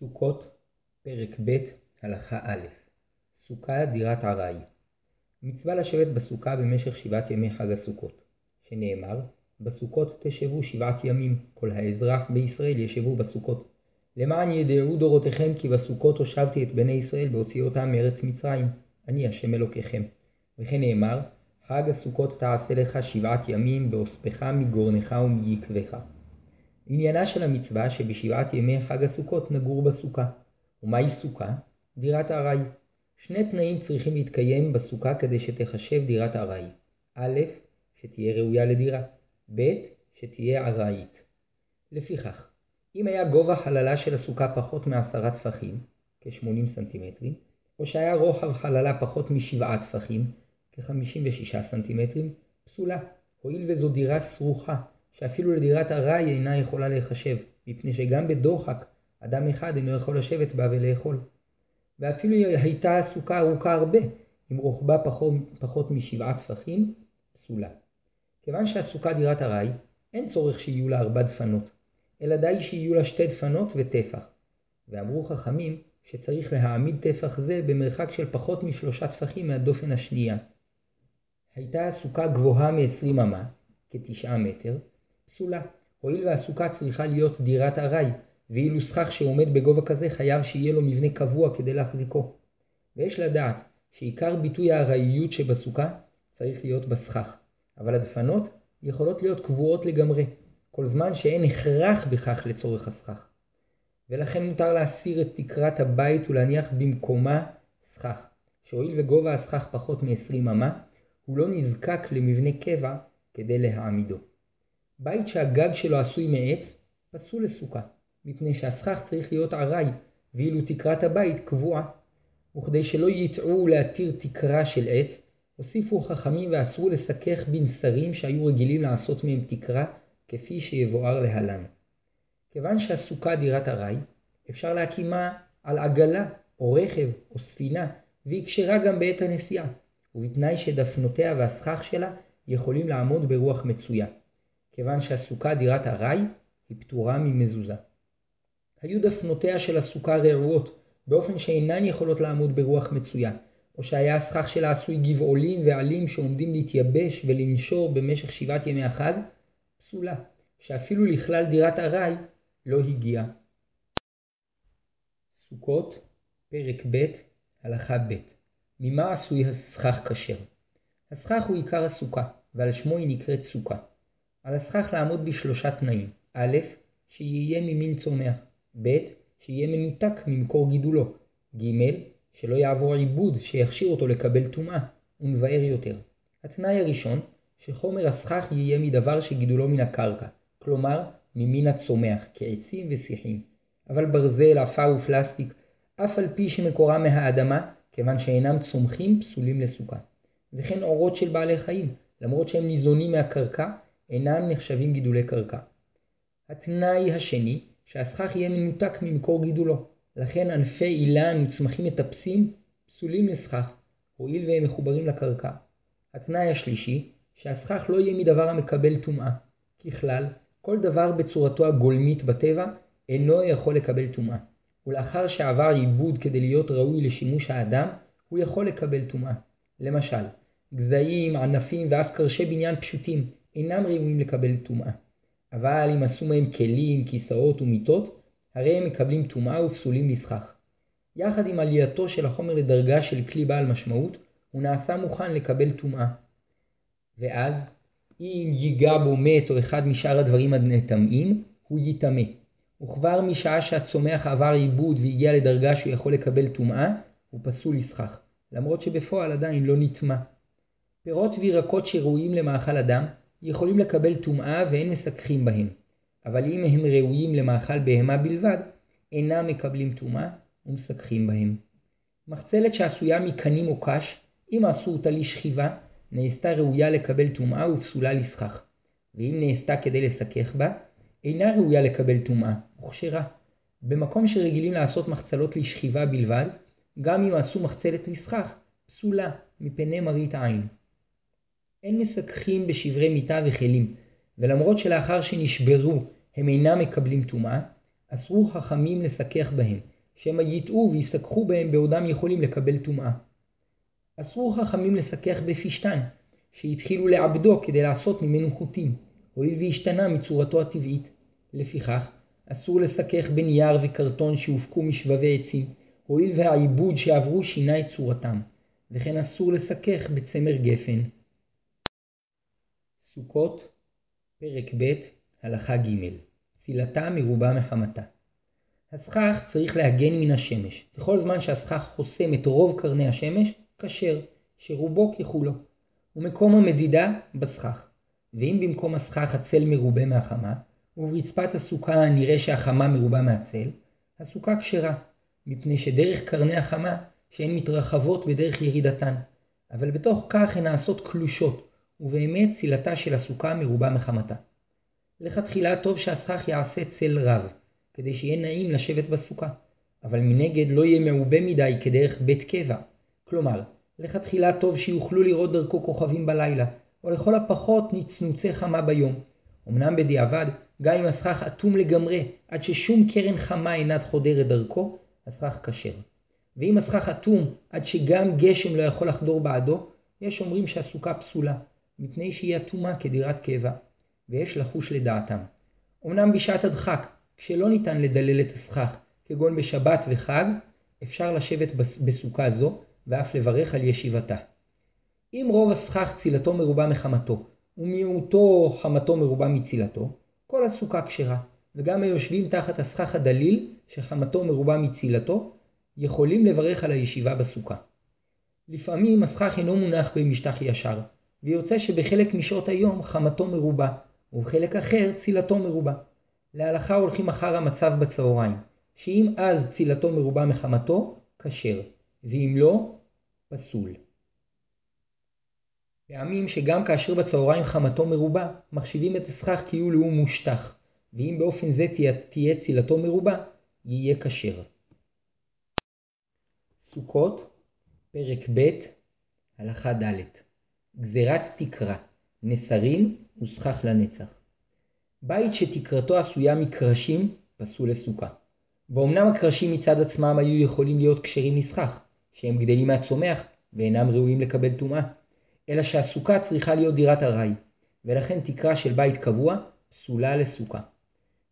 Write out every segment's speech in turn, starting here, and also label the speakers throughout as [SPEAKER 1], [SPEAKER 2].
[SPEAKER 1] סוכות, פרק ב', הלכה א' סוכה דירת ארעי מצווה לשבת בסוכה במשך שבעת ימי חג הסוכות, שנאמר בסוכות תשבו שבעת ימים, כל האזרח בישראל ישבו בסוכות. למען ידעו דורותיכם כי בסוכות הושבתי את בני ישראל בהוציא אותם מארץ מצרים, אני השם אלוקיכם. וכן נאמר, חג הסוכות תעשה לך שבעת ימים באוספך מגורנך ומיקבך. עניינה של המצווה שבשבעת ימי חג הסוכות נגור בסוכה. ומהי סוכה? דירת ארעי. שני תנאים צריכים להתקיים בסוכה כדי שתחשב דירת ארעי. א', שתהיה ראויה לדירה. ב', שתהיה ארעית. לפיכך, אם היה גובה חללה של הסוכה פחות מעשרה טפחים, כ-80 סנטימטרים, או שהיה רוחב חללה פחות משבעה טפחים, כ-56 סנטימטרים, פסולה, הואיל וזו דירה סרוכה, שאפילו לדירת ארעי אינה יכולה להיחשב, מפני שגם בדוחק אדם אחד אינו יכול לשבת בה ולאכול. ואפילו הייתה הסוכה ארוכה הרבה, אם רוחבה פחות, פחות משבעה טפחים, פסולה. כיוון שהסוכה דירת ארעי, אין צורך שיהיו לה ארבע דפנות, אלא די שיהיו לה שתי דפנות וטפח. ואמרו חכמים שצריך להעמיד טפח זה במרחק של פחות משלושה טפחים מהדופן השנייה. הייתה הסוכה גבוהה מ-20 אמה, כתשעה מטר, פסולה, הואיל והסוכה צריכה להיות דירת ארעי, ואילו סכך שעומד בגובה כזה חייב שיהיה לו מבנה קבוע כדי להחזיקו. ויש לדעת שעיקר ביטוי הארעיות שבסוכה צריך להיות בסכך, אבל הדפנות יכולות להיות קבועות לגמרי, כל זמן שאין הכרח בכך לצורך הסכך. ולכן מותר להסיר את תקרת הבית ולהניח במקומה סכך, שהואיל וגובה הסכך פחות מ-20 אמה, הוא לא נזקק למבנה קבע כדי להעמידו. בית שהגג שלו עשוי מעץ, פסול לסוכה, מפני שהסכך צריך להיות ארעי, ואילו תקרת הבית קבועה. וכדי שלא יטעו להתיר תקרה של עץ, הוסיפו חכמים ואסרו לסכך בנסרים שהיו רגילים לעשות מהם תקרה, כפי שיבואר להלן. כיוון שהסוכה דירת ארעי, אפשר להקימה על עגלה, או רכב, או ספינה, והיא כשרה גם בעת הנסיעה, ובתנאי שדפנותיה והסכך שלה יכולים לעמוד ברוח מצויה. כיוון שהסוכה דירת ארעי, היא פטורה ממזוזה. היו דפנותיה של הסוכה רעועות, באופן שאינן יכולות לעמוד ברוח מצויה, או שהיה הסכך שלה עשוי גבעולים ועלים שעומדים להתייבש ולנשור במשך שבעת ימי החג, פסולה, שאפילו לכלל דירת ארעי לא הגיעה. סוכות, פרק ב', הלכה ב' ממה עשוי הסכך כשר? הסכך הוא עיקר הסוכה, ועל שמו היא נקראת סוכה. על הסכך לעמוד בשלושה תנאים א', שיהיה ממין צומח, ב', שיהיה מנותק ממקור גידולו, ג', שלא יעבור עיבוד שיכשיר אותו לקבל טומאה, ונבאר יותר. התנאי הראשון, שחומר הסכך יהיה מדבר שגידולו מן הקרקע, כלומר ממין הצומח, כעצים ושיחים. אבל ברזל, עפר ופלסטיק, אף על פי שמקורם מהאדמה, כיוון שאינם צומחים פסולים לסוכה. וכן אורות של בעלי חיים, למרות שהם ניזונים מהקרקע, אינם נחשבים גידולי קרקע. התנאי השני, שהסכך יהיה מנותק ממקור גידולו, לכן ענפי אילן וצמחים מטפסים פסולים לסכך, הואיל והם מחוברים לקרקע. התנאי השלישי, שהסכך לא יהיה מדבר המקבל טומאה. ככלל, כל דבר בצורתו הגולמית בטבע אינו יכול לקבל טומאה, ולאחר שעבר עיבוד כדי להיות ראוי לשימוש האדם, הוא יכול לקבל טומאה. למשל, גזעים, ענפים ואף קרשי בניין פשוטים אינם ראויים לקבל טומאה. אבל אם עשו מהם כלים, כיסאות ומיטות, הרי הם מקבלים טומאה ופסולים לסכך. יחד עם עלייתו של החומר לדרגה של כלי בעל משמעות, הוא נעשה מוכן לקבל טומאה. ואז, אם ייגע בו מת או אחד משאר הדברים הנטמאים, הוא ייטמא. וכבר משעה שהצומח עבר עיבוד והגיע לדרגה שהוא יכול לקבל טומאה, הוא פסול לסכך, למרות שבפועל עדיין לא נטמא. פירות וירקות שראויים למאכל אדם, יכולים לקבל טומאה ואין מסככים בהם, אבל אם הם ראויים למאכל בהמה בלבד, אינם מקבלים טומאה ומסככים בהם. מחצלת שעשויה מקנים או קש, אם עשו אותה לשכיבה, נעשתה ראויה לקבל טומאה ופסולה לסכך, ואם נעשתה כדי לסכך בה, אינה ראויה לקבל טומאה, וכשרה. במקום שרגילים לעשות מחצלות לשכיבה בלבד, גם אם עשו מחצלת לסכך, פסולה, מפני מראית עין. אין מסככים בשברי מיטה וכלים, ולמרות שלאחר שנשברו הם אינם מקבלים טומאה, אסרו חכמים לסכך בהם, שמא יטעו ויסככו בהם בעודם יכולים לקבל טומאה. אסרו חכמים לסכך בפשתן, שהתחילו לעבדו כדי לעשות ממנו חוטים, הואיל והשתנה מצורתו הטבעית. לפיכך, אסור לסכך בנייר וקרטון שהופקו משבבי עצים, הואיל והעיבוד שעברו שינה את צורתם, וכן אסור לסכך בצמר גפן. סוכות, פרק ב', הלכה ג' צילתה מרובה מחמתה. הסכך צריך להגן מן השמש, וכל זמן שהסכך חוסם את רוב קרני השמש, כשר, שרובו ככולו. ומקום המדידה בסכך. ואם במקום הסכך הצל מרובה מהחמה, וברצפת הסוכה נראה שהחמה מרובה מהצל, הסוכה כשרה, מפני שדרך קרני החמה שהן מתרחבות בדרך ירידתן, אבל בתוך כך הן נעשות קלושות, ובאמת צילתה של הסוכה מרובה מחמתה. לכתחילה טוב שהסכך יעשה צל רב, כדי שיהיה נעים לשבת בסוכה, אבל מנגד לא יהיה מעובה מדי כדרך בית קבע. כלומר, לכתחילה טוב שיוכלו לראות דרכו כוכבים בלילה, או לכל הפחות נצנוצי חמה ביום. אמנם בדיעבד, גם אם הסכך אטום לגמרי, עד ששום קרן חמה אינה חודרת דרכו, הסכך כשר. ואם הסכך אטום, עד שגם גשם לא יכול לחדור בעדו, יש אומרים שהסוכה פסולה, מפני שהיא אטומה כדירת קבע, ויש לחוש לדעתם. אמנם בשעת הדחק, כשלא ניתן לדלל את הסכך, כגון בשבת וחג, אפשר לשבת בסוכה זו, ואף לברך על ישיבתה. אם רוב הסכך צילתו מרובה מחמתו, ומיעוטו חמתו מרובה מצילתו, כל הסוכה כשרה, וגם היושבים תחת הסכך הדליל, שחמתו מרובה מצילתו, יכולים לברך על הישיבה בסוכה. לפעמים הסכך אינו מונח במשטח ישר, ויוצא שבחלק משעות היום חמתו מרובה, ובחלק אחר צילתו מרובה. להלכה הולכים אחר המצב בצהריים, שאם אז צילתו מרובה מחמתו, כשר, ואם לא, פסול. פעמים שגם כאשר בצהריים חמתו מרובה, מחשיבים את הסכך כאילו הוא מושטח, ואם באופן זה תהיה צילתו מרובה, יהיה כשר. סוכות, פרק ב', הלכה ד' גזירת תקרה, נסרים וסכך לנצח. בית שתקרתו עשויה מקרשים, פסול לסוכה. ואומנם הקרשים מצד עצמם היו יכולים להיות כשרים לסכך, שהם גדלים מהצומח ואינם ראויים לקבל טומאה, אלא שהסוכה צריכה להיות דירת ארעי, ולכן תקרה של בית קבוע פסולה לסוכה.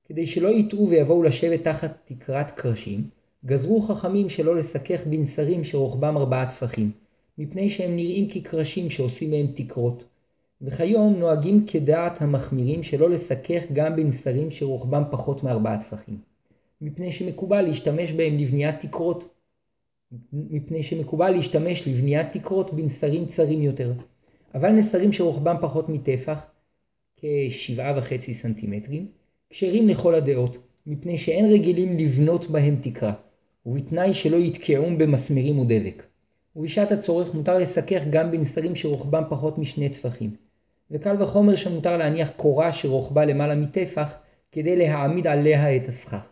[SPEAKER 1] כדי שלא יטעו ויבואו לשבת תחת תקרת קרשים, גזרו חכמים שלא לסכך בנסרים שרוחבם ארבעה טפחים, מפני שהם נראים כקרשים שעושים מהם תקרות. וכיום נוהגים כדעת המחמירים שלא לסכך גם בנסרים שרוחבם פחות מארבעה טפחים, מפני שמקובל להשתמש בהם לבניית תקרות, מפני שמקובל להשתמש לבניית תקרות בנסרים צרים יותר, אבל נסרים שרוחבם פחות מטפח, כשבעה וחצי סנטימטרים, כשרים לכל הדעות, מפני שאין רגילים לבנות בהם תקרה, ובתנאי שלא יתקעום במסמרים ודבק. ובשעת הצורך מותר לסכך גם בנסרים שרוחבם פחות משני טפחים. וקל וחומר שמותר להניח קורה שרוחבה למעלה מטפח, כדי להעמיד עליה את הסכך.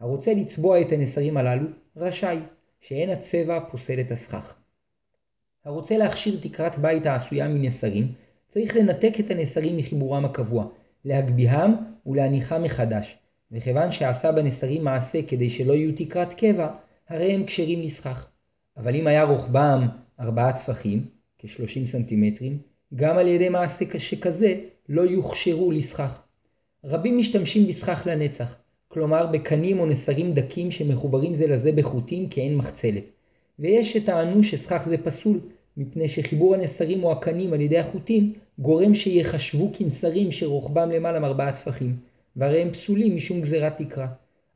[SPEAKER 1] הרוצה לצבוע את הנסרים הללו, רשאי, שאין הצבע פוסל את הסכך. הרוצה להכשיר תקרת בית העשויה מנסרים, צריך לנתק את הנסרים מחיבורם הקבוע, להגביהם ולהניחם מחדש, וכיוון שעשה בנסרים מעשה כדי שלא יהיו תקרת קבע, הרי הם כשרים לסכך. אבל אם היה רוחבם ארבעה טפחים, כ-30 סנטימטרים, גם על ידי מעשה שכזה לא יוכשרו לסכך. רבים משתמשים בסכך לנצח, כלומר בקנים או נסרים דקים שמחוברים זה לזה בחוטים כעין מחצלת. ויש שטענו שסכך זה פסול, מפני שחיבור הנסרים או הקנים על ידי החוטים גורם שיחשבו כנסרים שרוחבם למעלה מארבעה טפחים, והרי הם פסולים משום גזירת תקרה.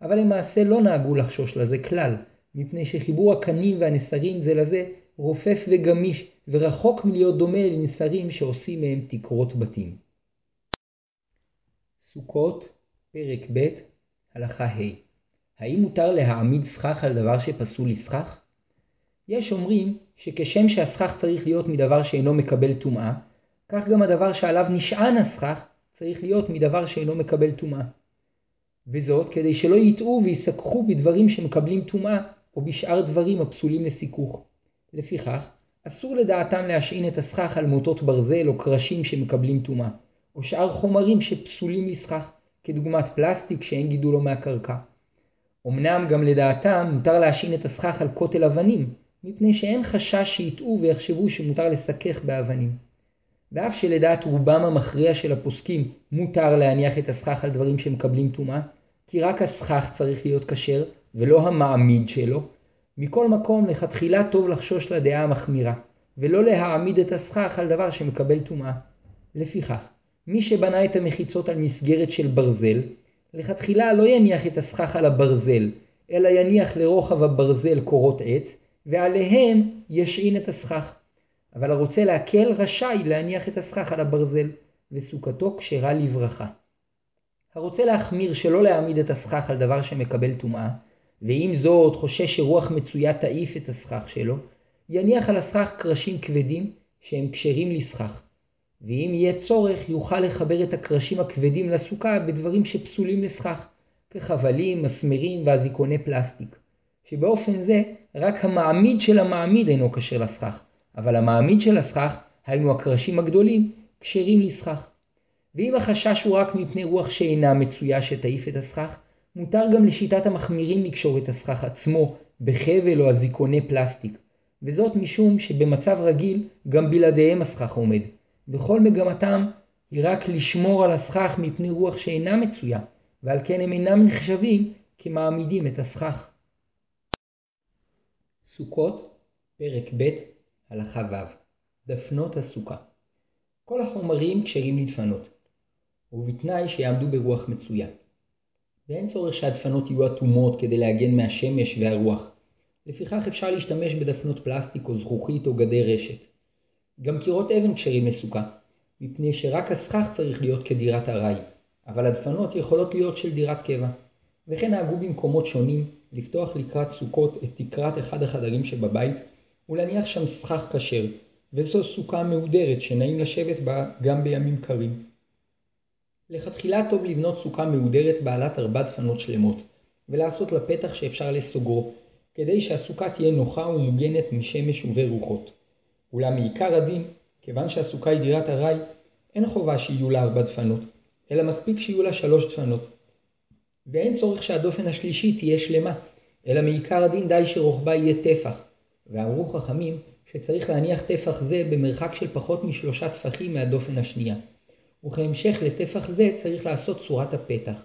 [SPEAKER 1] אבל למעשה לא נהגו לחשוש לזה כלל, מפני שחיבור הקנים והנסרים זה לזה רופף וגמיש, ורחוק מלהיות דומה לנסרים שעושים מהם תקרות בתים. סוכות, פרק ב', הלכה ה' האם מותר להעמיד סכך על דבר שפסול לסכך? יש אומרים שכשם שהסכך צריך להיות מדבר שאינו מקבל טומאה, כך גם הדבר שעליו נשען הסכך צריך להיות מדבר שאינו מקבל טומאה. וזאת כדי שלא יטעו ויסככו בדברים שמקבלים טומאה, או בשאר דברים הפסולים לסיכוך. לפיכך, אסור לדעתם להשעין את הסכך על מוטות ברזל או קרשים שמקבלים טומאה, או שאר חומרים שפסולים לסכך, כדוגמת פלסטיק שאין גידולו מהקרקע. אמנם גם לדעתם מותר להשעין את הסכך על כותל אבנים, מפני שאין חשש שיטעו ויחשבו שמותר לסכך באבנים. ואף שלדעת רובם המכריע של הפוסקים מותר להניח את הסכך על דברים שמקבלים טומאה, כי רק הסכך צריך להיות כשר ולא המעמיד שלו, מכל מקום לכתחילה טוב לחשוש לדעה המחמירה, ולא להעמיד את הסכך על דבר שמקבל טומאה. לפיכך, מי שבנה את המחיצות על מסגרת של ברזל, לכתחילה לא יניח את הסכך על הברזל, אלא יניח לרוחב הברזל קורות עץ, ועליהם ישעין את הסכך. אבל הרוצה להקל רשאי להניח את הסכך על הברזל, וסוכתו כשרה לברכה. הרוצה להחמיר שלא להעמיד את הסכך על דבר שמקבל טומאה, ועם זאת חושש שרוח מצויה תעיף את הסכך שלו, יניח על הסכך קרשים כבדים שהם כשרים לסכך. ואם יהיה צורך יוכל לחבר את הקרשים הכבדים לסוכה בדברים שפסולים לסכך, כחבלים, מסמרים ואזיקוני פלסטיק. שבאופן זה רק המעמיד של המעמיד אינו כשר לסכך, אבל המעמיד של הסכך, היינו הקרשים הגדולים, כשרים לסכך. ואם החשש הוא רק מפני רוח שאינה מצויה שתעיף את הסכך, מותר גם לשיטת המחמירים לקשור את הסכך עצמו בחבל או אזיקוני פלסטיק, וזאת משום שבמצב רגיל גם בלעדיהם הסכך עומד, וכל מגמתם היא רק לשמור על הסכך מפני רוח שאינה מצויה, ועל כן הם אינם נחשבים כמעמידים את הסכך. סוכות, פרק ב', הלכה ו' דפנות הסוכה כל החומרים כשרים לדפנות, ובתנאי שיעמדו ברוח מצויה. ואין צורך שהדפנות יהיו אטומות כדי להגן מהשמש והרוח. לפיכך אפשר להשתמש בדפנות פלסטיק או זכוכית או גדי רשת. גם קירות אבן כשרים לסוכה, מפני שרק הסכך צריך להיות כדירת ארעי, אבל הדפנות יכולות להיות של דירת קבע. וכן נהגו במקומות שונים לפתוח לקראת סוכות את תקרת אחד החדרים שבבית ולהניח שם סכך כשר, וזו סוכה מהודרת שנעים לשבת בה גם בימים קרים. לכתחילה טוב לבנות סוכה מהודרת בעלת ארבע דפנות שלמות, ולעשות לה פתח שאפשר לסוגרו, כדי שהסוכה תהיה נוחה ומוגנת משמש וברוחות. אולם מעיקר הדין, כיוון שהסוכה היא דירת ארעי, אין חובה שיהיו לה ארבע דפנות, אלא מספיק שיהיו לה שלוש דפנות. ואין צורך שהדופן השלישית תהיה שלמה, אלא מעיקר הדין די שרוחבה יהיה טפח. ואמרו חכמים שצריך להניח טפח זה במרחק של פחות משלושה טפחים מהדופן השנייה. וכהמשך לטפח זה צריך לעשות צורת הפתח.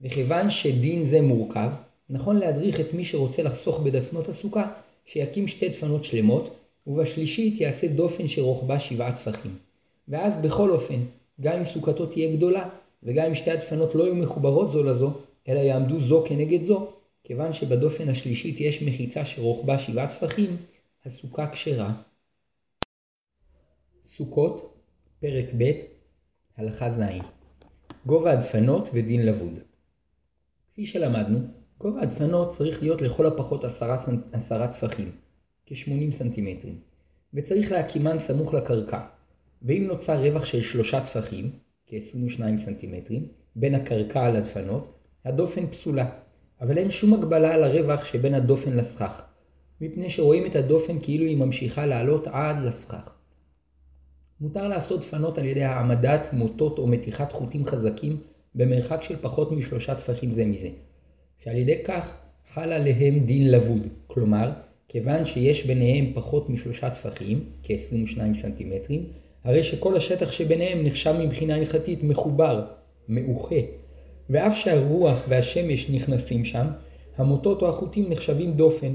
[SPEAKER 1] וכיוון שדין זה מורכב, נכון להדריך את מי שרוצה לחסוך בדפנות הסוכה, שיקים שתי דפנות שלמות, ובשלישית יעשה דופן שרוחבה שבעה טפחים. ואז בכל אופן, גם אם סוכתו תהיה גדולה, וגם אם שתי הדפנות לא יהיו מחוברות זו לזו, אלא יעמדו זו כנגד זו, כיוון שבדופן השלישית יש מחיצה שרוחבה שבעה טפחים, הסוכה כשרה. סוכות, פרק ב', הלכה ז' גובה הדפנות ודין לבוד. כפי שלמדנו, גובה הדפנות צריך להיות לכל הפחות עשרה, עשרה טפחים, כ-80 סנטימטרים, וצריך להקימן סמוך לקרקע, ואם נוצר רווח של שלושה טפחים, כ-22 סנטימטרים, בין הקרקע לדפנות, הדופן פסולה, אבל אין שום הגבלה על הרווח שבין הדופן לסכך, מפני שרואים את הדופן כאילו היא ממשיכה לעלות עד לסכך. מותר לעשות דפנות על ידי העמדת מוטות או מתיחת חוטים חזקים במרחק של פחות משלושה טפחים זה מזה, שעל ידי כך חל עליהם דין לבוד, כלומר, כיוון שיש ביניהם פחות משלושה טפחים, כ-22 סנטימטרים, הרי שכל השטח שביניהם נחשב מבחינה הלכתית מחובר, מאוחה, ואף שהרוח והשמש נכנסים שם, המוטות או החוטים נחשבים דופן.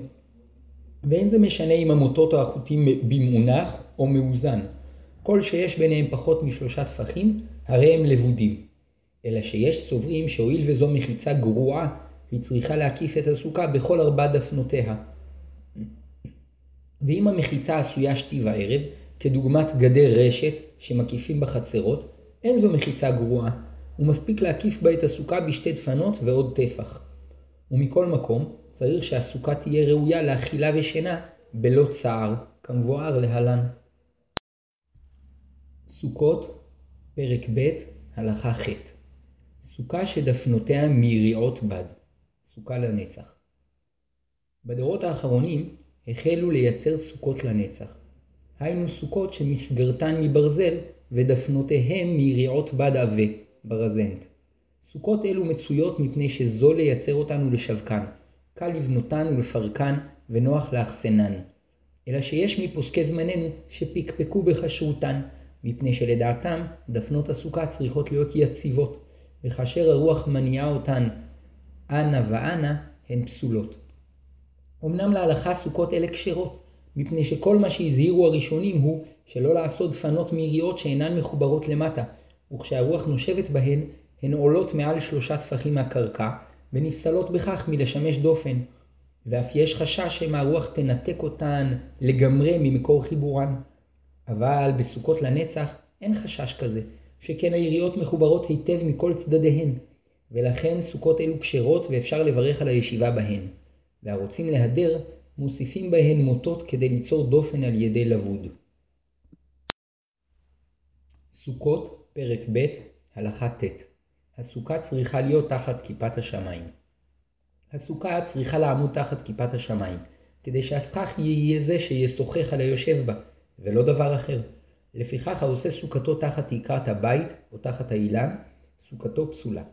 [SPEAKER 1] ואין זה משנה אם המוטות או החוטים במונח או מאוזן, כל שיש ביניהם פחות משלושה טפחים, הרי הם לבודים. אלא שיש סוברים שהואיל וזו מחיצה גרועה, היא צריכה להקיף את הסוכה בכל ארבע דפנותיה. ואם המחיצה עשויה שתי וערב, כדוגמת גדר רשת שמקיפים בחצרות, אין זו מחיצה גרועה, ומספיק להקיף בה את הסוכה בשתי דפנות ועוד טפח. ומכל מקום, צריך שהסוכה תהיה ראויה לאכילה ושינה בלא צער, כמבואר להלן. סוכות, פרק ב', הלכה ח' סוכה שדפנותיה מיריעות בד, סוכה לנצח. בדורות האחרונים החלו לייצר סוכות לנצח. היינו סוכות שמסגרתן מברזל ודפנותיהם מיריעות בד עבה, ברזנט. סוכות אלו מצויות מפני שזול לייצר אותן ולשווקן, קל לבנותן ולפרקן ונוח לאחסנן. אלא שיש מפוסקי זמננו שפקפקו בכשרותן, מפני שלדעתם דפנות הסוכה צריכות להיות יציבות, וכאשר הרוח מניעה אותן אנה ואנה, הן פסולות. אמנם להלכה סוכות אלה כשרות, מפני שכל מה שהזהירו הראשונים הוא שלא לעשות דפנות מיריות שאינן מחוברות למטה, וכשהרוח נושבת בהן, הן עולות מעל שלושה טפחים מהקרקע, ונפסלות בכך מלשמש דופן, ואף יש חשש שמא הרוח תנתק אותן לגמרי ממקור חיבורן. אבל בסוכות לנצח אין חשש כזה, שכן היריות מחוברות היטב מכל צדדיהן, ולכן סוכות אלו כשרות ואפשר לברך על הישיבה בהן. והרוצים להדר, מוסיפים בהן מוטות כדי ליצור דופן על ידי לבוד. סוכות, פרק ב', הלכה ט' הסוכה צריכה להיות תחת כיפת השמיים. הסוכה צריכה לעמוד תחת כיפת השמיים, כדי שהסכך יהיה זה שישוחח על היושב בה, ולא דבר אחר. לפיכך העושה סוכתו תחת תקרת הבית או תחת האילן, סוכתו פסולה.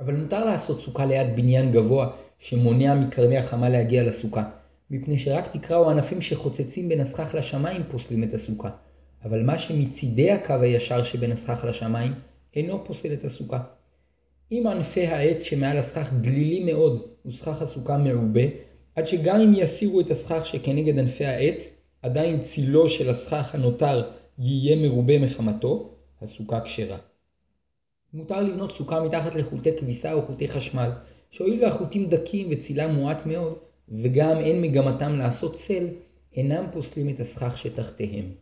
[SPEAKER 1] אבל מותר לעשות סוכה ליד בניין גבוה שמונע מקרני החמה להגיע לסוכה, מפני שרק תקרה או ענפים שחוצצים בין הסכך לשמיים פוסלים את הסוכה, אבל מה שמצידי הקו הישר שבין הסכך לשמיים אינו פוסל את הסוכה. אם ענפי העץ שמעל הסכך דלילים מאוד וסכך הסוכה מעובה, עד שגם אם יסירו את הסכך שכנגד ענפי העץ, עדיין צילו של הסכך הנותר יהיה מרובה מחמתו, הסוכה כשרה. מותר לבנות סוכה מתחת לחוטי כביסה או חוטי חשמל, שהואיל והחוטים דקים וצילם מועט מאוד, וגם אין מגמתם לעשות צל, אינם פוסלים את הסכך שתחתיהם.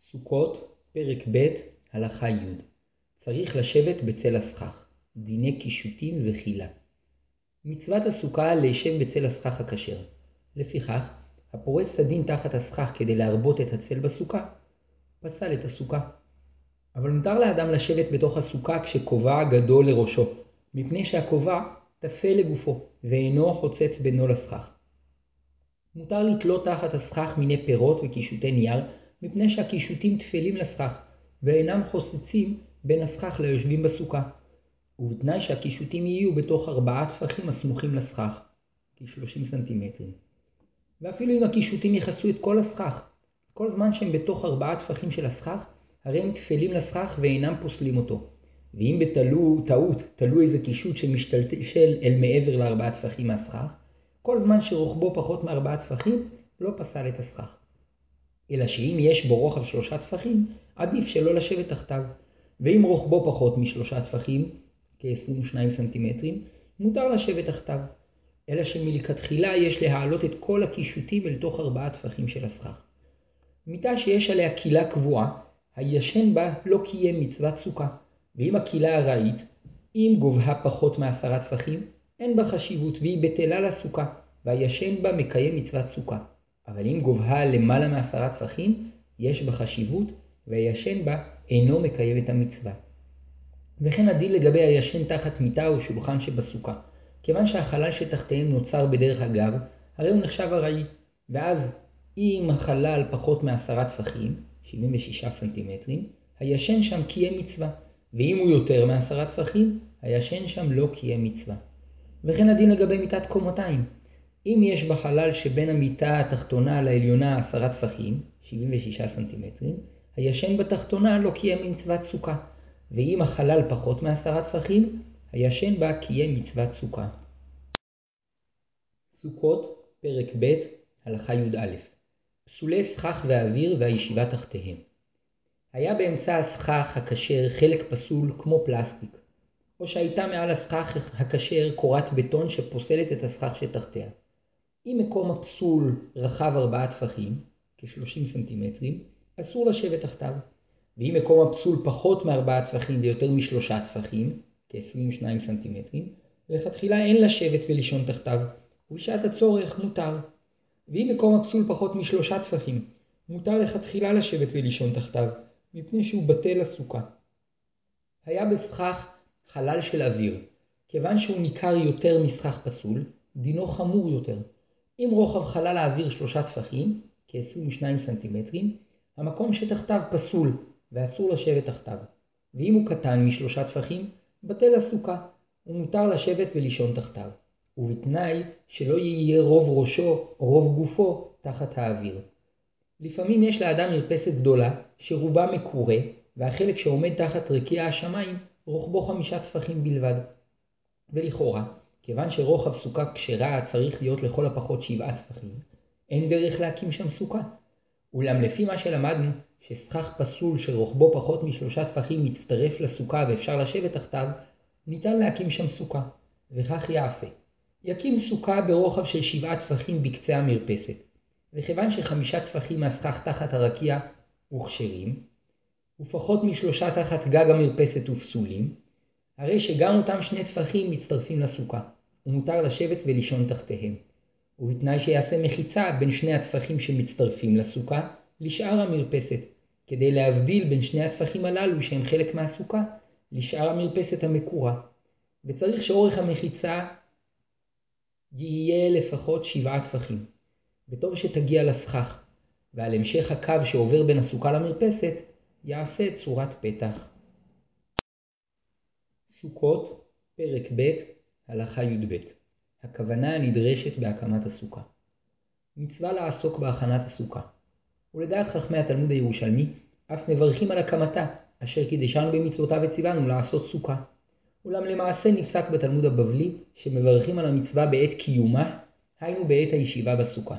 [SPEAKER 1] סוכות, פרק ב', הלכה י' צריך לשבת בצל הסכך, דיני קישוטים וחילה. מצוות הסוכה להישב בצל הסכך הכשר. לפיכך, הפורץ סדין תחת הסכך כדי להרבות את הצל בסוכה, פסל את הסוכה. אבל מותר לאדם לשבת בתוך הסוכה כשכובע גדול לראשו, מפני שהכובע טפל לגופו, ואינו חוצץ בינו לסכך. מותר לתלות תחת הסכך מיני פירות וקישוטי נייר, מפני שהקישוטים טפלים לסכך, ואינם חוצצים בין הסכך ליושבים בסוכה. ובתנאי שהקישוטים יהיו בתוך ארבעה טפחים הסמוכים לסכך, כ-30 סנטימטרים. ואפילו אם הקישוטים יכסו את כל הסכך, כל זמן שהם בתוך ארבעה טפחים של הסכך, הרי הם טפלים לסכך ואינם פוסלים אותו. ואם בתלו, טעות תלו איזה קישוט שמשתלשל אל מעבר לארבעה טפחים מהסכך, כל זמן שרוחבו פחות מארבעה טפחים, לא פסל את הסכך. אלא שאם יש בו רוחב שלושה טפחים, עדיף שלא לשבת תחתיו. ואם רוחבו פחות משלושה טפחים, כ-22 סנטימטרים, מותר לשבת תחתיו. אלא שמלכתחילה יש להעלות את כל הקישוטים אל תוך ארבעה טפחים של הסכך. מיטה שיש עליה קילה קבועה, הישן בה לא קיים מצוות סוכה, ואם הקילה ארעית, אם גובהה פחות מעשרה טפחים, אין בה חשיבות והיא בטלה לסוכה, והישן בה מקיים מצוות סוכה. אבל אם גובהה למעלה מעשרה טפחים, יש בה חשיבות, והישן בה אינו מקיים את המצווה. וכן הדין לגבי הישן תחת מיטה או שולחן שבסוכה. כיוון שהחלל שתחתיהם נוצר בדרך אגב, הרי הוא נחשב ארעי, ואז אם החלל פחות מעשרה טפחים, 76 סנטימטרים, הישן שם קיים מצווה, ואם הוא יותר מעשרה טפחים, הישן שם לא קיים מצווה. וכן הדין לגבי מיטת קומותיים. אם יש בחלל שבין המיטה התחתונה לעליונה עשרה טפחים, 76 סנטימטרים, הישן בתחתונה לא קיים מצוות סוכה, ואם החלל פחות מעשרה טפחים, הישן בה קיים מצוות סוכה. סוכות, פרק ב', הלכה י"א פסולי סכך ואוויר והישיבה תחתיהם. היה באמצע הסכך הכשר חלק פסול כמו פלסטיק, או שהייתה מעל הסכך הכשר קורת בטון שפוסלת את הסכך שתחתיה. אם מקום הפסול רחב ארבעה טפחים, כ-30 סנטימטרים, אסור לשבת תחתיו. ואם מקום הפסול פחות מארבעה טפחים ויותר משלושה טפחים, כ-22 סנטימטרים, לכתחילה אין לשבת ולישון תחתיו, ובשעת הצורך מותר. ואם מקום הפסול פחות משלושה טפחים, מותר לכתחילה לשבת ולישון תחתיו, מפני שהוא בטל לסוכה. היה בסכך חלל של אוויר, כיוון שהוא ניכר יותר מסכך פסול, דינו חמור יותר. אם רוחב חלל האוויר שלושה טפחים, כ-22 סנטימטרים, המקום שתחתיו פסול ואסור לשבת תחתיו. ואם הוא קטן משלושה טפחים, בטל הסוכה, ומותר לשבת ולישון תחתיו, ובתנאי שלא יהיה רוב ראשו או רוב גופו תחת האוויר. לפעמים יש לאדם מרפסת גדולה, שרובה מקורה, והחלק שעומד תחת רקיע השמיים, רוחבו חמישה טפחים בלבד. ולכאורה, כיוון שרוחב סוכה כשרה צריך להיות לכל הפחות שבעה טפחים, אין דרך להקים שם סוכה. אולם לפי מה שלמדנו, שסכך פסול שרוחבו פחות משלושה טפחים מצטרף לסוכה ואפשר לשבת תחתיו, ניתן להקים שם סוכה, וכך יעשה. יקים סוכה ברוחב של שבעה טפחים בקצה המרפסת, וכיוון שחמישה טפחים מהסכך תחת הרקיע וכשרים, ופחות משלושה תחת גג המרפסת ופסולים, הרי שגם אותם שני טפחים מצטרפים לסוכה, ומותר לשבת ולישון תחתיהם. ובתנאי שיעשה מחיצה בין שני הטפחים שמצטרפים לסוכה לשאר המרפסת, כדי להבדיל בין שני הטפחים הללו שהם חלק מהסוכה לשאר המרפסת המקורה. וצריך שאורך המחיצה יהיה לפחות שבעה טפחים. וטוב שתגיע לסכך, ועל המשך הקו שעובר בין הסוכה למרפסת יעשה צורת פתח. סוכות, פרק ב', הלכה י"ב הכוונה הנדרשת בהקמת הסוכה. מצווה לעסוק בהכנת הסוכה. ולדעת חכמי התלמוד הירושלמי, אף מברכים על הקמתה, אשר קידשנו במצוותיו וציוונו לעשות סוכה. אולם למעשה נפסק בתלמוד הבבלי, שמברכים על המצווה בעת קיומה, היינו בעת הישיבה בסוכה.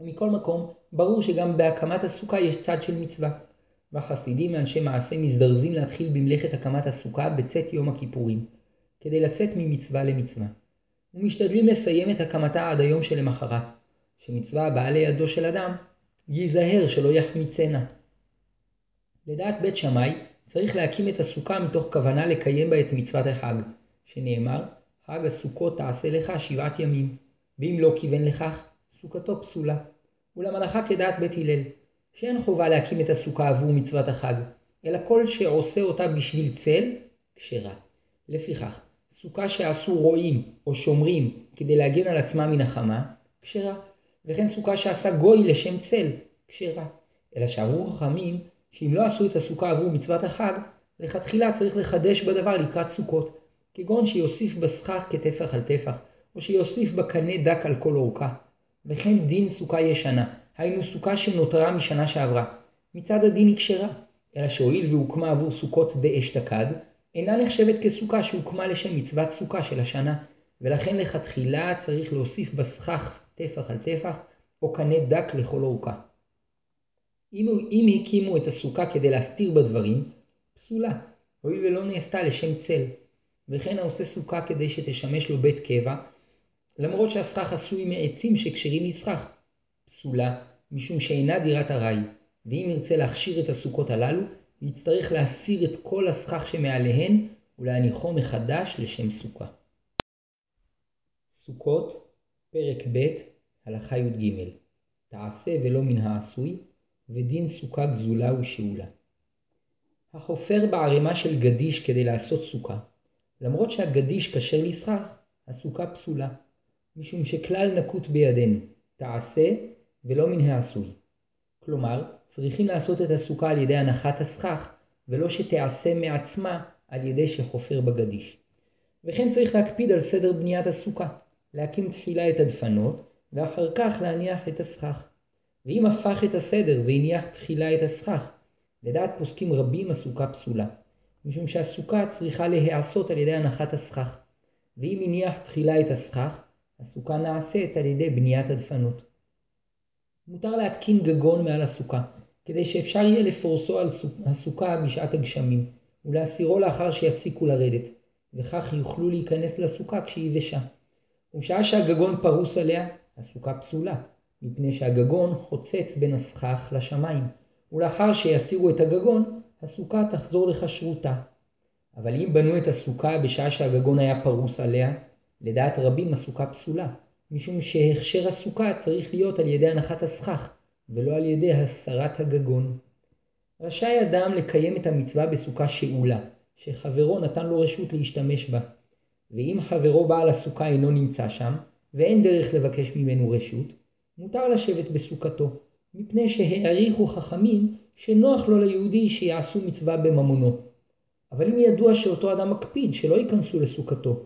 [SPEAKER 1] ומכל מקום, ברור שגם בהקמת הסוכה יש צד של מצווה. והחסידים ואנשי מעשה מזדרזים להתחיל במלאכת הקמת הסוכה בצאת יום הכיפורים, כדי לצאת ממצווה למצווה. ומשתדלים לסיים את הקמתה עד היום שלמחרת, שמצווה הבאה לידו של אדם, ייזהר שלא יחמיצנה. לדעת בית שמאי, צריך להקים את הסוכה מתוך כוונה לקיים בה את מצוות החג, שנאמר, חג הסוכות תעשה לך שבעת ימים, ואם לא כיוון לכך, סוכתו פסולה. אולם הלכה כדעת בית הלל, שאין חובה להקים את הסוכה עבור מצוות החג, אלא כל שעושה אותה בשביל צל, כשרה. לפיכך, סוכה שעשו רועים או שומרים כדי להגן על עצמם מן החמה, כשרה. וכן סוכה שעשה גוי לשם צל, כשרה. אלא שאמרו חכמים שאם לא עשו את הסוכה עבור מצוות החג, לכתחילה צריך לחדש בדבר לקראת סוכות, כגון שיוסיף בסכך כטפח על טפח, או שיוסיף בקנה דק על כל אורכה. וכן דין סוכה ישנה, היינו סוכה שנותרה משנה שעברה. מצד הדין היא כשרה, אלא שהואיל והוקמה עבור סוכות דאשתקד, אינה נחשבת כסוכה שהוקמה לשם מצוות סוכה של השנה, ולכן לכתחילה צריך להוסיף בסכך טפח על טפח, או קנה דק לכל אורכה. אם, אם הקימו את הסוכה כדי להסתיר בדברים, פסולה, הואיל ולא נעשתה לשם צל. וכן העושה סוכה כדי שתשמש לו בית קבע, למרות שהסכך עשוי מעצים שכשרים לסכך, פסולה, משום שאינה דירת ארעי, ואם ירצה להכשיר את הסוכות הללו, יצטרך להסיר את כל הסכך שמעליהן ולהניחו מחדש לשם סוכה. סוכות, פרק ב', הלכה י"ג תעשה ולא מן העשוי, ודין סוכה גזולה ושאולה. החופר בערימה של גדיש כדי לעשות סוכה, למרות שהגדיש כשר לסכך, הסוכה פסולה, משום שכלל נקוט בידינו, תעשה ולא מן העשוי. כלומר, צריכים לעשות את הסוכה על ידי הנחת הסכך, ולא שתיעשה מעצמה על ידי שחופר בגדיש. וכן צריך להקפיד על סדר בניית הסוכה, להקים תחילה את הדפנות, ואחר כך להניח את הסכך. ואם הפך את הסדר והניח תחילה את הסכך, לדעת פוסקים רבים הסוכה פסולה, משום שהסוכה צריכה להיעשות על ידי הנחת הסכך, ואם הניח תחילה את הסכך, הסוכה נעשית על ידי בניית הדפנות. מותר להתקין גגון מעל הסוכה, כדי שאפשר יהיה לפורסו על הסוכה בשעת הגשמים, ולהסירו לאחר שיפסיקו לרדת, וכך יוכלו להיכנס לסוכה כשהיא יבשה. ובשעה שהגגון פרוס עליה, הסוכה פסולה, מפני שהגגון חוצץ בין הסכך לשמיים, ולאחר שיסירו את הגגון, הסוכה תחזור לכשרותה. אבל אם בנו את הסוכה בשעה שהגגון היה פרוס עליה, לדעת רבים הסוכה פסולה, משום שהכשר הסוכה צריך להיות על ידי הנחת הסכך, ולא על ידי הסרת הגגון. רשאי אדם לקיים את המצווה בסוכה שאולה, שחברו נתן לו רשות להשתמש בה. ואם חברו בעל הסוכה אינו נמצא שם, ואין דרך לבקש ממנו רשות, מותר לשבת בסוכתו, מפני שהעריכו חכמים שנוח לו ליהודי שיעשו מצווה בממונו, אבל אם ידוע שאותו אדם מקפיד שלא ייכנסו לסוכתו,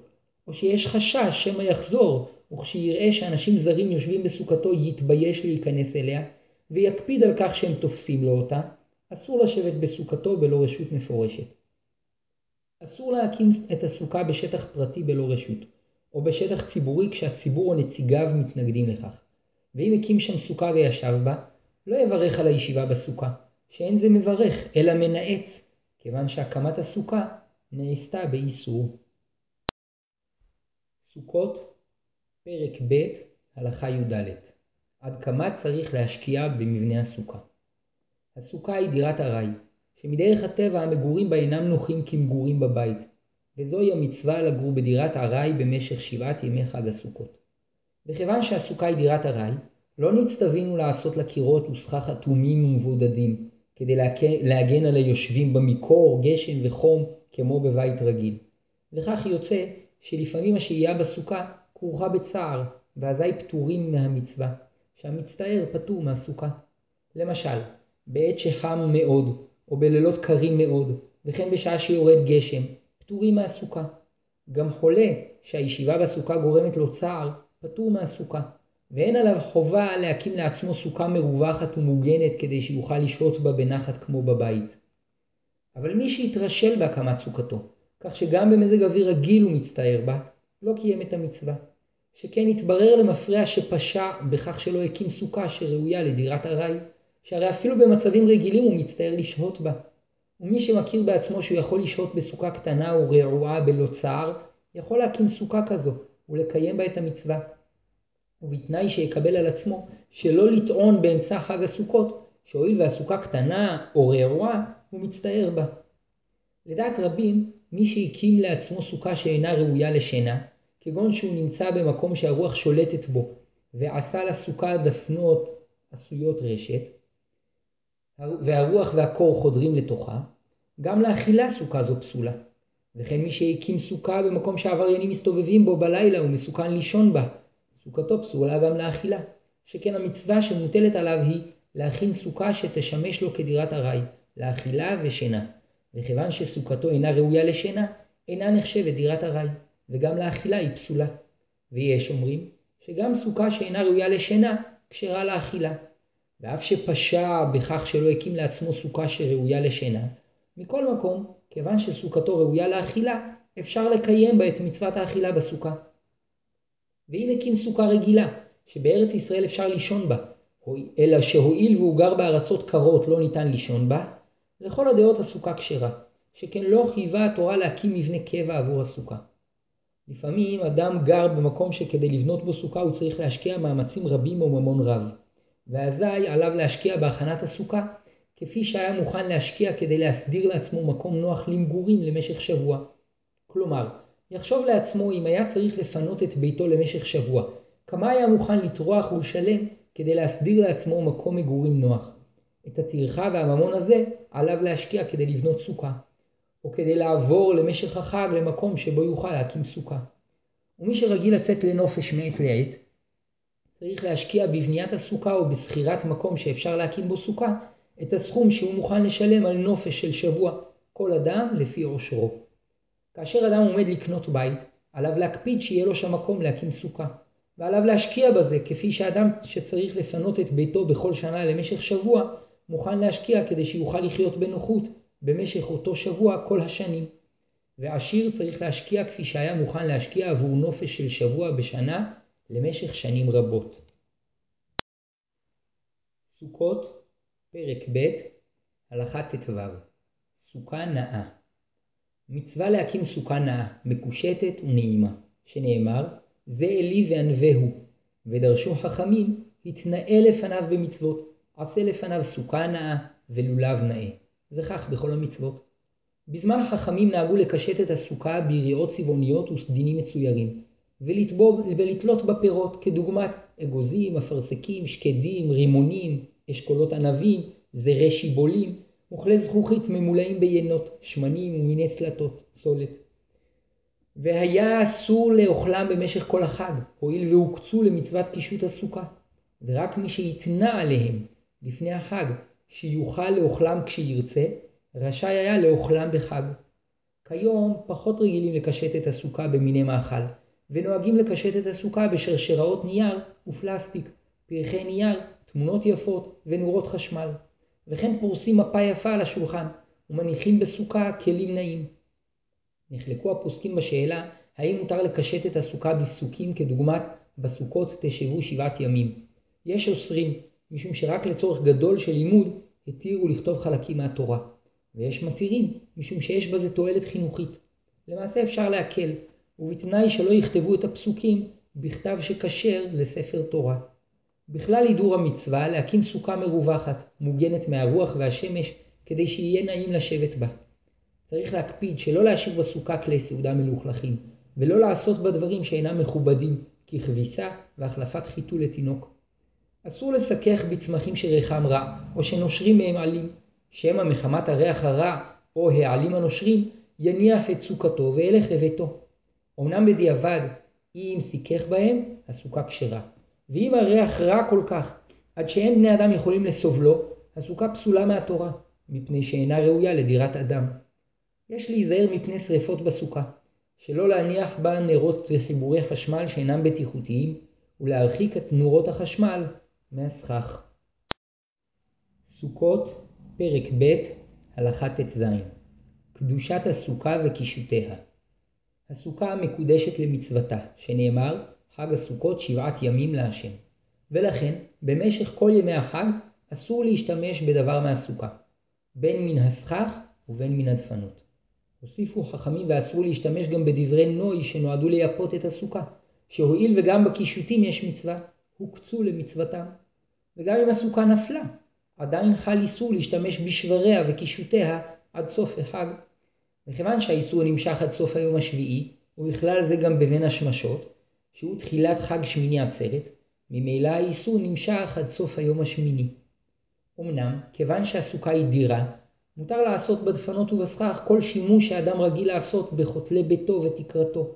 [SPEAKER 1] או שיש חשש שמא יחזור, וכשיראה שאנשים זרים יושבים בסוכתו יתבייש להיכנס אליה, ויקפיד על כך שהם תופסים לו אותה, אסור לשבת בסוכתו בלא רשות מפורשת. אסור להקים את הסוכה בשטח פרטי בלא רשות, או בשטח ציבורי כשהציבור או נציגיו מתנגדים לכך. ואם הקים שם סוכה וישב בה, לא יברך על הישיבה בסוכה, שאין זה מברך, אלא מנאץ, כיוון שהקמת הסוכה נעשתה באיסור. סוכות, פרק ב', הלכה י"ד עד כמה צריך להשקיע במבנה הסוכה. הסוכה היא דירת ארעי, שמדרך הטבע המגורים בה אינם נוחים כמגורים בבית, וזוהי המצווה לגור בדירת ארעי במשך שבעת ימי חג הסוכות. וכיוון שהסוכה היא דירת ארעי, לא נצטווינו לעשות לה קירות וסכך אטומים ומבודדים, כדי להגן על היושבים במקור, גשם וחום, כמו בבית רגיל. וכך יוצא שלפעמים השהייה בסוכה כרוכה בצער, ואזי פטורים מהמצווה, שהמצטער פטור מהסוכה. למשל, בעת שחם מאוד, או בלילות קרים מאוד, וכן בשעה שיורד גשם, פטורים מהסוכה. גם חולה שהישיבה בסוכה גורמת לו צער, פטור מהסוכה. ואין עליו חובה להקים לעצמו סוכה מרווחת ומוגנת כדי שיוכל לשהות בה בנחת כמו בבית. אבל מי שהתרשל בהקמת סוכתו, כך שגם במזג אוויר רגיל הוא מצטער בה, לא קיים את המצווה. שכן התברר למפרע שפשע בכך שלא הקים סוכה שראויה לדירת ארעי, שהרי אפילו במצבים רגילים הוא מצטער לשהות בה. ומי שמכיר בעצמו שהוא יכול לשהות בסוכה קטנה ורעועה בלא צער, יכול להקים סוכה כזו ולקיים בה את המצווה. ובתנאי שיקבל על עצמו שלא לטעון באמצע חג הסוכות, שהואיל והסוכה קטנה או רעועה, הוא מצטער בה. לדעת רבים, מי שהקים לעצמו סוכה שאינה ראויה לשינה, כגון שהוא נמצא במקום שהרוח שולטת בו, ועשה לסוכה דפנות עשויות רשת, והרוח והקור חודרים לתוכה, גם לאכילה סוכה זו פסולה. וכן מי שהקים סוכה במקום שעבריינים מסתובבים בו בלילה ומסוכן לישון בה, סוכתו פסולה גם לאכילה. שכן המצווה שמוטלת עליו היא להכין סוכה שתשמש לו כדירת ארעי, לאכילה ושינה. וכיוון שסוכתו אינה ראויה לשינה, אינה נחשבת דירת ארעי, וגם לאכילה היא פסולה. ויש אומרים שגם סוכה שאינה ראויה לשינה, כשרה לאכילה. ואף שפשע בכך שלא הקים לעצמו סוכה שראויה לשינה, מכל מקום, כיוון שסוכתו ראויה לאכילה, אפשר לקיים בה את מצוות האכילה בסוכה. ואם הקים סוכה רגילה, שבארץ ישראל אפשר לישון בה, אלא שהואיל והוא גר בארצות קרות לא ניתן לישון בה, לכל הדעות הסוכה כשרה, שכן לא חייבה התורה להקים מבנה קבע עבור הסוכה. לפעמים אדם גר במקום שכדי לבנות בו סוכה הוא צריך להשקיע מאמצים רבים או ממון רב, ואזי עליו להשקיע בהכנת הסוכה, כפי שהיה מוכן להשקיע כדי להסדיר לעצמו מקום נוח למגורים למשך שבוע. כלומר, יחשוב לעצמו אם היה צריך לפנות את ביתו למשך שבוע, כמה היה מוכן לטרוח ולשלם כדי להסדיר לעצמו מקום מגורים נוח. את הטרחה והממון הזה עליו להשקיע כדי לבנות סוכה, או כדי לעבור למשך החג למקום שבו יוכל להקים סוכה. ומי שרגיל לצאת לנופש מעת לעת, צריך להשקיע בבניית הסוכה או בשכירת מקום שאפשר להקים בו סוכה, את הסכום שהוא מוכן לשלם על נופש של שבוע, כל אדם לפי עושרו. כאשר אדם עומד לקנות בית, עליו להקפיד שיהיה לו שם מקום להקים סוכה, ועליו להשקיע בזה, כפי שאדם שצריך לפנות את ביתו בכל שנה למשך שבוע, מוכן להשקיע כדי שיוכל לחיות בנוחות במשך אותו שבוע כל השנים. ועשיר צריך להשקיע כפי שהיה מוכן להשקיע עבור נופש של שבוע בשנה למשך שנים רבות. סוכות, פרק ב', הלכה ט"ו סוכה נאה מצווה להקים סוכה נאה, מקושטת ונעימה, שנאמר, זה אלי וענווהו, ודרשו חכמים, התנאה לפניו במצוות, עשה לפניו סוכה נאה ולולב נאה, וכך בכל המצוות. בזמן חכמים נהגו לקשט את הסוכה ביריעות צבעוניות וסדינים מצוירים, ולטבוב, ולתלות בה פירות, כדוגמת אגוזים, אפרסקים, שקדים, רימונים, אשכולות ענבים, זרי שיבולים, וכלי זכוכית ממולאים ביינות, שמנים ומיני סלטות, סולת. והיה אסור לאוכלם במשך כל החג, הואיל והוקצו למצוות קישוט הסוכה. ורק מי שהתנה עליהם לפני החג, שיוכל לאוכלם כשירצה, רשאי היה לאוכלם בחג. כיום פחות רגילים לקשט את הסוכה במיני מאכל, ונוהגים לקשט את הסוכה בשרשראות נייר ופלסטיק, פרחי נייר, תמונות יפות ונורות חשמל. וכן פורסים מפה יפה על השולחן, ומניחים בסוכה כלים נעים. נחלקו הפוסקים בשאלה האם מותר לקשט את הסוכה בפסוקים כדוגמת בסוכות תשבו שבעת ימים. יש אוסרים, משום שרק לצורך גדול של לימוד התירו לכתוב חלקים מהתורה, ויש מתירים, משום שיש בזה תועלת חינוכית. למעשה אפשר להקל, ובתנאי שלא יכתבו את הפסוקים בכתב שכשר לספר תורה. בכלל הידור המצווה להקים סוכה מרווחת, מוגנת מהרוח והשמש, כדי שיהיה נעים לשבת בה. צריך להקפיד שלא להשאיר בסוכה כלי סעודה מלוכלכים, ולא לעשות בה דברים שאינם מכובדים, ככביסה והחלפת חיתול לתינוק. אסור לסכך בצמחים שריחם רע, או שנושרים מהם עלים, שמא מחמת הריח הרע או העלים הנושרים, יניח את סוכתו וילך לביתו. אמנם בדיעבד, אם סיכך בהם, הסוכה כשרה. ואם הריח רע כל כך, עד שאין בני אדם יכולים לסובלו, הסוכה פסולה מהתורה, מפני שאינה ראויה לדירת אדם. יש להיזהר מפני שרפות בסוכה, שלא להניח בה נרות וחיבורי חשמל שאינם בטיחותיים, ולהרחיק את נורות החשמל מהסכך. סוכות, פרק ב', הלכה ט"ז קדושת הסוכה וקישוטיה הסוכה מקודשת למצוותה, שנאמר חג הסוכות שבעת ימים להשם. ולכן, במשך כל ימי החג אסור להשתמש בדבר מהסוכה, בין מן הסכך ובין מן הדפנות. הוסיפו חכמים ואסרו להשתמש גם בדברי נוי שנועדו לייפות את הסוכה, שהואיל וגם בקישוטים יש מצווה, הוקצו למצוותם. וגם אם הסוכה נפלה, עדיין חל איסור להשתמש בשבריה וקישוטיה עד סוף החג. מכיוון שהאיסור נמשך עד סוף היום השביעי, ובכלל זה גם בבין השמשות, שהוא תחילת חג שמיני עצרת, ממילא האיסור נמשך עד סוף היום השמיני. אמנם, כיוון שהסוכה היא דירה, מותר לעשות בדפנות ובסכך כל שימוש שאדם רגיל לעשות בחותלי ביתו ותקרתו.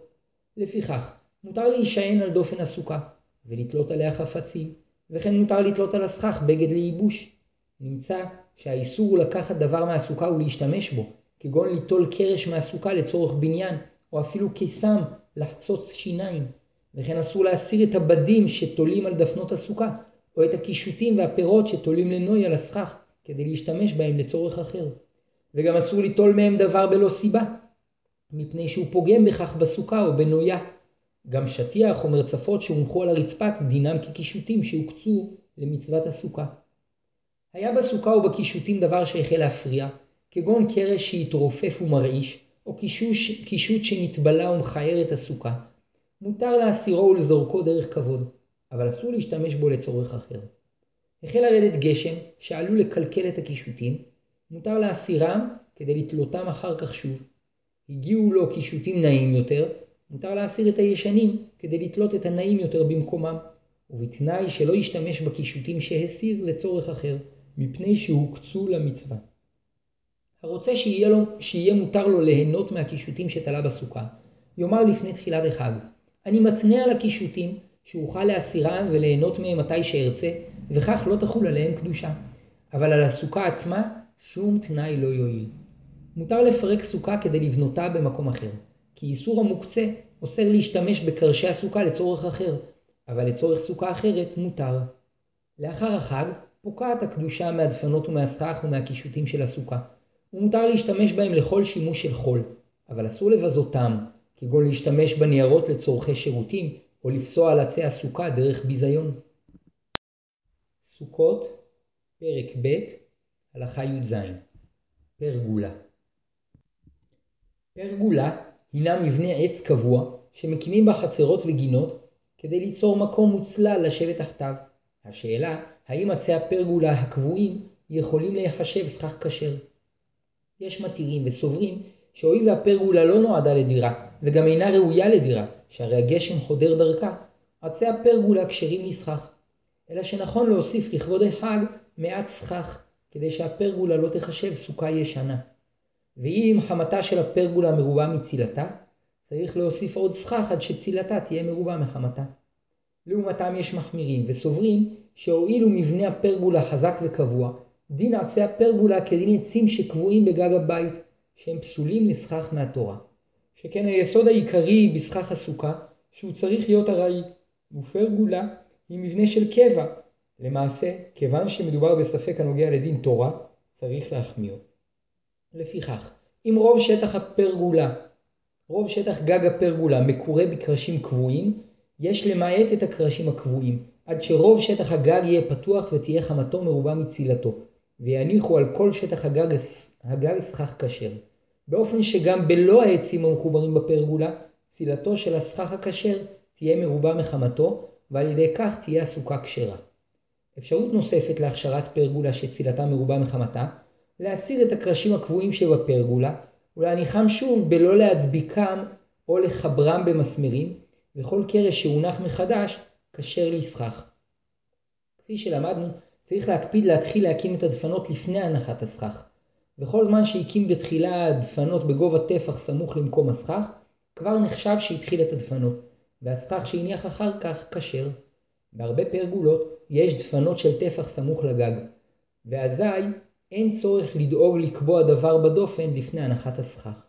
[SPEAKER 1] לפיכך, מותר להישען על דופן הסוכה, ולתלות עליה חפצים, וכן מותר לתלות על הסכך בגד לייבוש. נמצא שהאיסור הוא לקחת דבר מהסוכה ולהשתמש בו, כגון ליטול קרש מהסוכה לצורך בניין, או אפילו קיסם לחצוץ שיניים. וכן אסור להסיר את הבדים שתולים על דפנות הסוכה, או את הקישוטים והפירות שתולים לנוי על הסכך, כדי להשתמש בהם לצורך אחר. וגם אסור ליטול מהם דבר בלא סיבה, מפני שהוא פוגם בכך בסוכה או בנויה. גם שטיח או מרצפות שהונחו על הרצפה דינם כקישוטים שהוקצו למצוות הסוכה. היה בסוכה ובקישוטים דבר שהחל להפריע, כגון קרש שהתרופף ומרעיש, או קישוש, קישוט שנתבלה ומכער את הסוכה. מותר להסירו ולזורקו דרך כבוד, אבל אסור להשתמש בו לצורך אחר. החל לרדת גשם שעלול לקלקל את הקישוטים, מותר להסירם כדי לתלותם אחר כך שוב. הגיעו לו קישוטים נעים יותר, מותר להסיר את הישנים כדי לתלות את הנעים יותר במקומם, ובתנאי שלא ישתמש בקישוטים שהסיר לצורך אחר, מפני שהוקצו למצווה. הרוצה שיהיה, לו, שיהיה מותר לו ליהנות מהקישוטים שתלה בסוכה, יאמר לפני תחילת החג, אני מתנה על הקישוטים שאוכל להסירם וליהנות מהם מתי שארצה, וכך לא תחול עליהם קדושה. אבל על הסוכה עצמה שום תנאי לא יועיל. מותר לפרק סוכה כדי לבנותה במקום אחר, כי איסור המוקצה אוסר להשתמש בקרשי הסוכה לצורך אחר, אבל לצורך סוכה אחרת מותר. לאחר החג פוקעת הקדושה מהדפנות ומהסכך ומהקישוטים של הסוכה, ומותר להשתמש בהם לכל שימוש של חול, אבל אסור לבזותם, כגון להשתמש בניירות לצורכי שירותים, או לפסוע על עצי הסוכה דרך ביזיון. סוכות, פרק ב', הלכה י"ז פרגולה פרגולה הינה מבנה עץ קבוע שמקימים בה חצרות וגינות כדי ליצור מקום מוצלל לשבת תחתיו. השאלה, האם עצי הפרגולה הקבועים יכולים להיחשב סכך כשר? יש מתירים וסוברים שהואיל והפרגולה לא נועדה לדירה וגם אינה ראויה לדירה, שהרי הגשם חודר דרכה, עצי הפרגולה כשרים לסכך. אלא שנכון להוסיף לכבוד החג מעט סכך, כדי שהפרגולה לא תחשב סוכה ישנה. ואם חמתה של הפרגולה מרובה מצילתה, צריך להוסיף עוד סכך עד שצילתה תהיה מרובה מחמתה. לעומתם יש מחמירים וסוברים שהואילו מבנה הפרגולה חזק וקבוע, דין עצי הפרגולה כדין עצים שקבועים בגג הבית, שהם פסולים לסכך מהתורה. שכן היסוד העיקרי בסכך הסוכה שהוא צריך להיות ארעי, ופרגולה היא מבנה של קבע. למעשה, כיוון שמדובר בספק הנוגע לדין תורה, צריך להחמיר. לפיכך, אם רוב שטח הפרגולה, רוב שטח גג הפרגולה מקורה בקרשים קבועים, יש למעט את הקרשים הקבועים, עד שרוב שטח הגג יהיה פתוח ותהיה חמתו מרובה מצילתו, ויניחו על כל שטח הגג, הגג סכך כשר. באופן שגם בלא העצים המחוברים בפרגולה, צילתו של הסכך הכשר תהיה מרובה מחמתו, ועל ידי כך תהיה הסוכה כשרה. אפשרות נוספת להכשרת פרגולה שצילתה מרובה מחמתה, להסיר את הקרשים הקבועים שבפרגולה, ולהניחם שוב בלא להדביקם או לחברם במסמרים, וכל קרש שהונח מחדש כשר לסכך. כפי שלמדנו, צריך להקפיד להתחיל להקים את הדפנות לפני הנחת הסכך. וכל זמן שהקים בתחילה דפנות בגובה טפח סמוך למקום הסכך, כבר נחשב שהתחיל את הדפנות, והסכך שהניח אחר כך כשר. בהרבה פרגולות יש דפנות של טפח סמוך לגג, ואזי אין צורך לדאוג לקבוע דבר בדופן לפני הנחת הסכך.